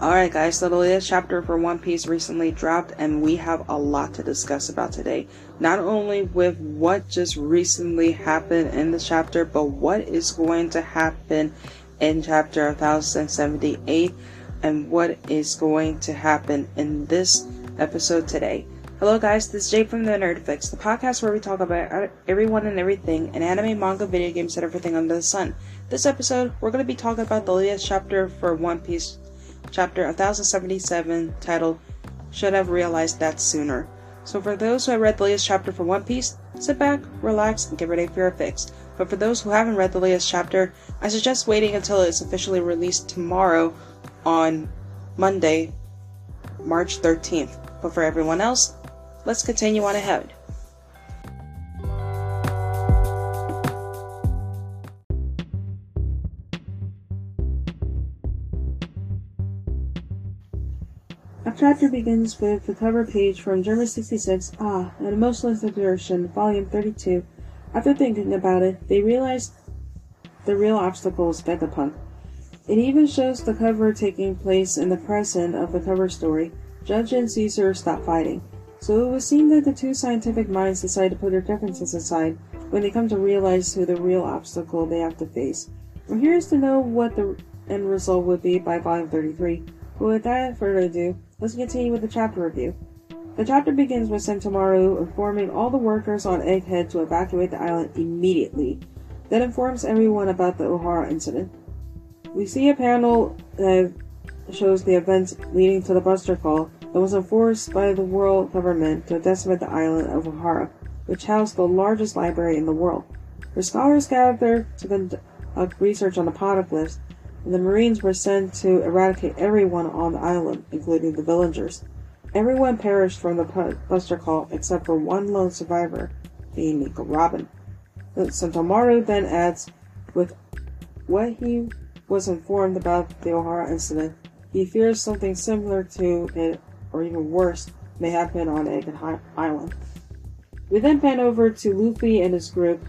Alright, guys, so the latest chapter for One Piece recently dropped, and we have a lot to discuss about today. Not only with what just recently happened in the chapter, but what is going to happen in chapter 1078 and what is going to happen in this episode today. Hello, guys, this is Jay from the Nerdfix, the podcast where we talk about everyone and everything in anime, manga, video games, and everything under the sun. This episode, we're going to be talking about the latest chapter for One Piece chapter 1077, titled Should Have Realized That Sooner. So, for those who have read the latest chapter from One Piece, sit back, relax, and get ready for your fix. But for those who haven't read the latest chapter, I suggest waiting until it's officially released tomorrow on Monday, March 13th. But for everyone else, let's continue on ahead. Chapter begins with the cover page from Germa 66, Ah, an emotionless excursion, volume 32. After thinking about it, they realize the real obstacle is Vegapunk. It even shows the cover taking place in the present of the cover story. Judge and Caesar stop fighting. So it would seem that the two scientific minds decide to put their differences aside when they come to realize who the real obstacle they have to face. We're curious to know what the end result would be by volume 33. But without further ado, Let's continue with the chapter review. The chapter begins with Sentomaru informing all the workers on Egghead to evacuate the island immediately, then informs everyone about the Ohara incident. We see a panel that shows the events leading to the Buster Call that was enforced by the world government to decimate the island of Ohara, which housed the largest library in the world. The scholars gathered to conduct research on the poneglyphs the Marines were sent to eradicate everyone on the island, including the villagers. Everyone perished from the Buster Call except for one lone survivor, being Nico Robin. Sentomaru then adds, with what he was informed about the Ohara incident, he fears something similar to it, or even worse, may happen on Egghead Island. We then pan over to Luffy and his group,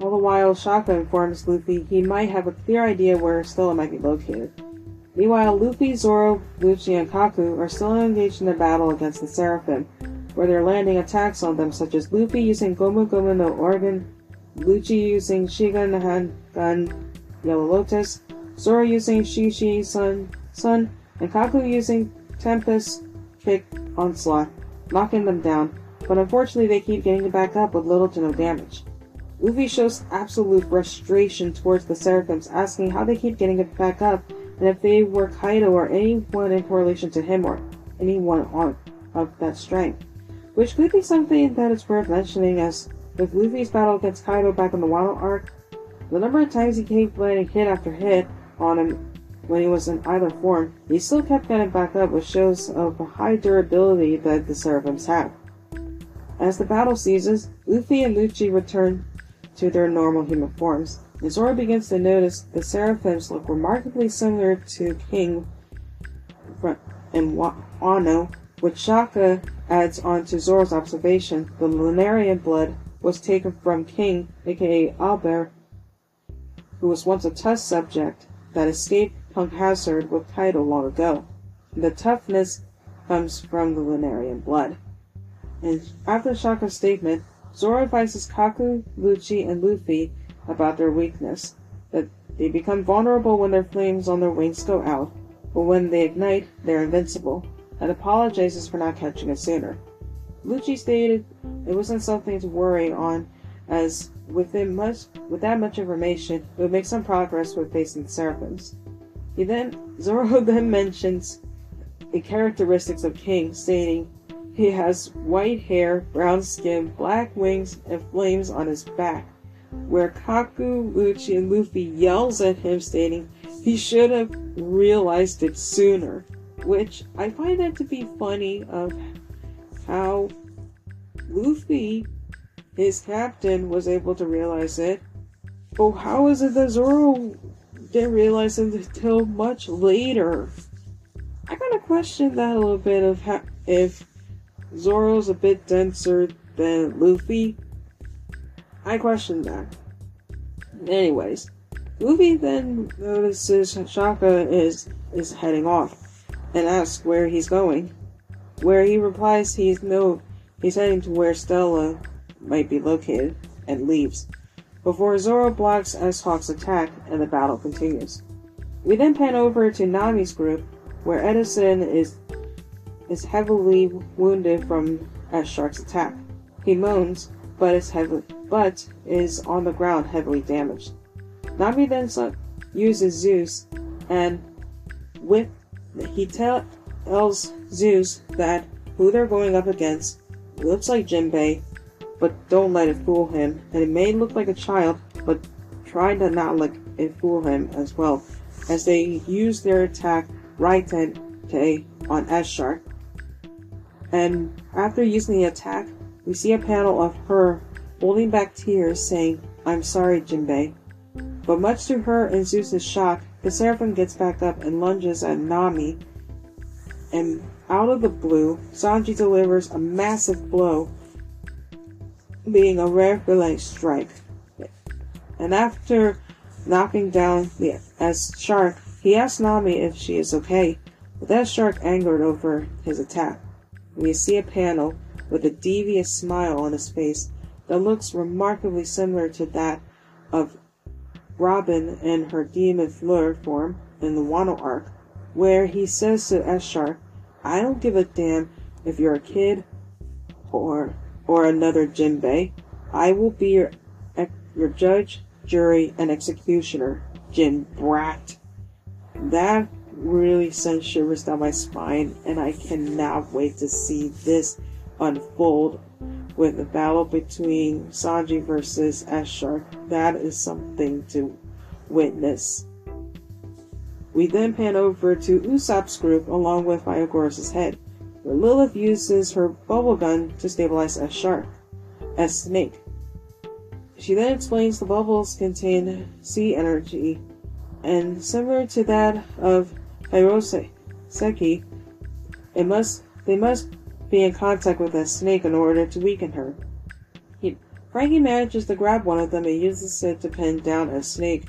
all the while, Shaka informs Luffy he might have a clear idea where Stella might be located. Meanwhile, Luffy, Zoro, Lucci, and Kaku are still engaged in a battle against the Seraphim, where they're landing attacks on them, such as Luffy using Gomu Gomu no Organ, Lucci using Shigan Gun Yellow Lotus, Zoro using Shishi Sun, Sun, and Kaku using Tempest Kick Onslaught, knocking them down, but unfortunately they keep getting back up with little to no damage. Luffy shows absolute frustration towards the Seraphims, asking how they keep getting it back up, and if they were Kaido or anyone in correlation to him or anyone on of that strength. Which could be something that is worth mentioning as with Luffy's battle against Kaido back in the Wano arc, the number of times he kept landing hit after hit on him when he was in either form, he still kept getting back up, which shows of the high durability that the Seraphims have. As the battle ceases, Luffy and Lucci return to their normal human forms. And Zoro begins to notice the Seraphims look remarkably similar to King and Wano, which Shaka adds on to Zoro's observation. The Lunarian blood was taken from King, aka Albert, who was once a test subject that escaped Punk Hazard with Kaido long ago. The toughness comes from the Lunarian blood. And after Shaka's statement, Zoro advises Kaku, Lucci, and Luffy about their weakness, that they become vulnerable when their flames on their wings go out, but when they ignite, they're invincible, and apologizes for not catching it sooner. Lucci stated it wasn't something to worry on, as within much with that much information, it would make some progress with facing the Seraphims. He then Zoro then mentions the characteristics of King, stating he has white hair, brown skin, black wings, and flames on his back. Where Kaku, Lucci, and Luffy yells at him stating he should have realized it sooner. Which I find that to be funny of how Luffy, his captain, was able to realize it. But how is it that Zoro didn't realize it until much later? I kind of question that a little bit of how, if Zoro's a bit denser than Luffy. I question that. Anyways, Luffy then notices Shaka is is heading off. and asks where he's going. Where he replies he's no he's heading to where Stella might be located and leaves. Before Zoro blocks S-Hawk's attack and the battle continues. We then pan over to Nami's group where Edison is is heavily wounded from S Shark's attack. He moans, but is heavily but is on the ground heavily damaged. Nami then uses Zeus and with he tells Zeus that who they're going up against looks like Jinbei, but don't let it fool him. And it may look like a child, but try to not let it fool him as well, as they use their attack right Tente on S Shark. And after using the attack, we see a panel of her holding back tears saying, I'm sorry, Jinbei. But much to her and Zeus's shock, the Seraphim gets back up and lunges at Nami, and out of the blue, Sanji delivers a massive blow, being a rare relay strike. And after knocking down the S Shark, he asks Nami if she is okay, but that shark angered over his attack. We see a panel with a devious smile on his face that looks remarkably similar to that of Robin in her demon fleur form in the Wano arc, where he says to S Shark, I don't give a damn if you're a kid or or another Jinbei. I will be your your judge, jury, and executioner, Jin Brat. That really sends shivers down my spine, and I cannot wait to see this unfold with the battle between Sanji versus Shark. That is something to witness. We then pan over to Usopp's group along with Pythagoras' head, where Lilith uses her bubble gun to stabilize S Shark, as Snake. She then explains the bubbles contain sea energy, and similar to that of Kairoseki, it must they must be in contact with a snake in order to weaken her. He, Franky manages to grab one of them and uses it to pin down a snake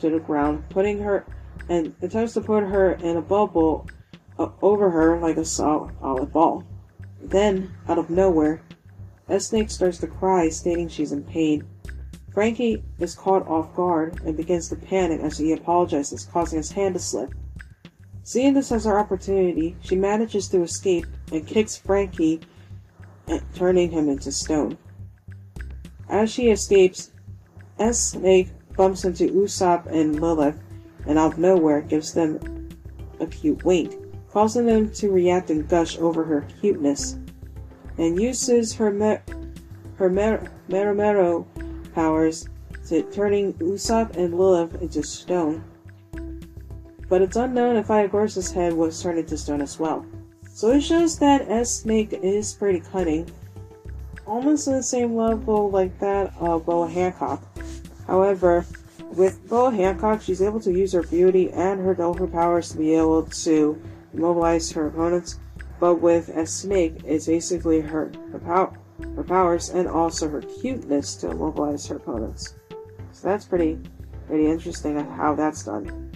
to the ground, putting her and attempts to put her in a bubble uh, over her like a solid ball. Then, out of nowhere, a snake starts to cry, stating she's in pain. Franky is caught off guard and begins to panic as he apologizes, causing his hand to slip. Seeing this as her opportunity, she manages to escape and kicks Franky, eh, turning him into stone. As she escapes, S. Snake bumps into Usopp and Lilith, and out of nowhere gives them a cute wink, causing them to react and gush over her cuteness, and uses her mer- her mer- Mero powers to turning Usopp and Lilith into stone but it's unknown if Pythagoras' head was turned into stone as well. So it shows that S Snake is pretty cunning, almost on the same level like that of Boa Hancock. However, with Boa Hancock, she's able to use her beauty and her Dolphin powers to be able to immobilize her opponents, but with S Snake, it's basically her her, pow- her powers and also her cuteness to immobilize her opponents. So that's pretty pretty interesting how that's done.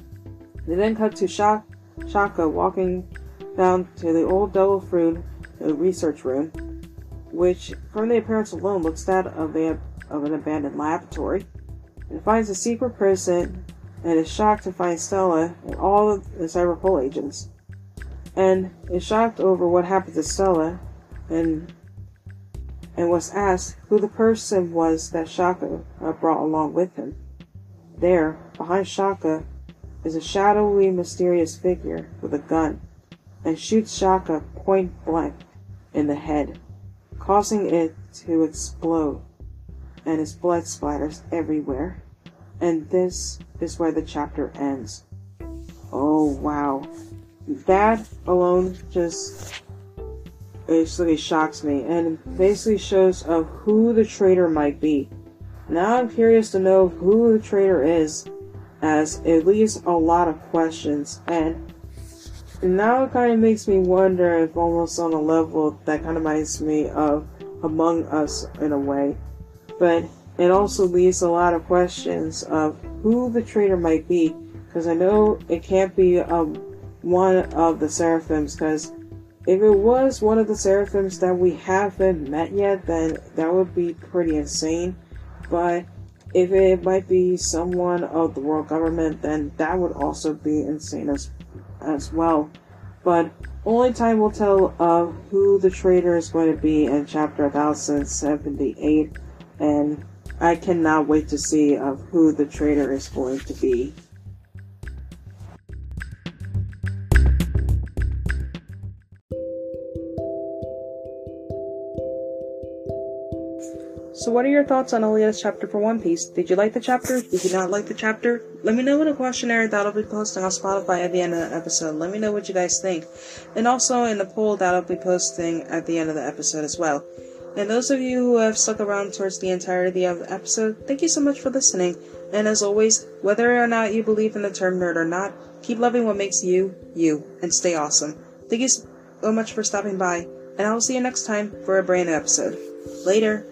They then cut to Shaka walking down to the old Devil Fruit uh, research room, which, from the appearance alone, looks that of, of an abandoned laboratory. It finds a secret prison and is shocked to find Stella and all the Cyberpol agents. And is shocked over what happened to Stella and and was asked who the person was that Shaka uh, brought along with him. There, behind Shaka, is a shadowy, mysterious figure with a gun and shoots Shaka point blank in the head, causing it to explode, and his blood splatters everywhere. And this is where the chapter ends. Oh wow. That alone just basically shocks me and basically shows of who the traitor might be. Now I'm curious to know who the traitor is as it leaves a lot of questions and now it kind of makes me wonder if almost on a level that kind of reminds me of Among Us in a way. But it also leaves a lot of questions of who the traitor might be because I know it can't be um, one of the seraphims because if it was one of the seraphims that we haven't met yet, then that would be pretty insane. But if it might be someone of the world government, then that would also be insane as as well. But only time will tell of who the traitor is going to be in chapter 1078, and I cannot wait to see of who the traitor is going to be. So, what are your thoughts on Alita's chapter for One Piece? Did you like the chapter? Did you not like the chapter? Let me know in a questionnaire that I'll be posting on Spotify at the end of the episode. Let me know what you guys think. And also in the poll that I'll be posting at the end of the episode as well. And those of you who have stuck around towards the entirety of the episode, thank you so much for listening. And as always, whether or not you believe in the term nerd or not, keep loving what makes you, you, and stay awesome. Thank you so much for stopping by, and I will see you next time for a brand new episode. Later.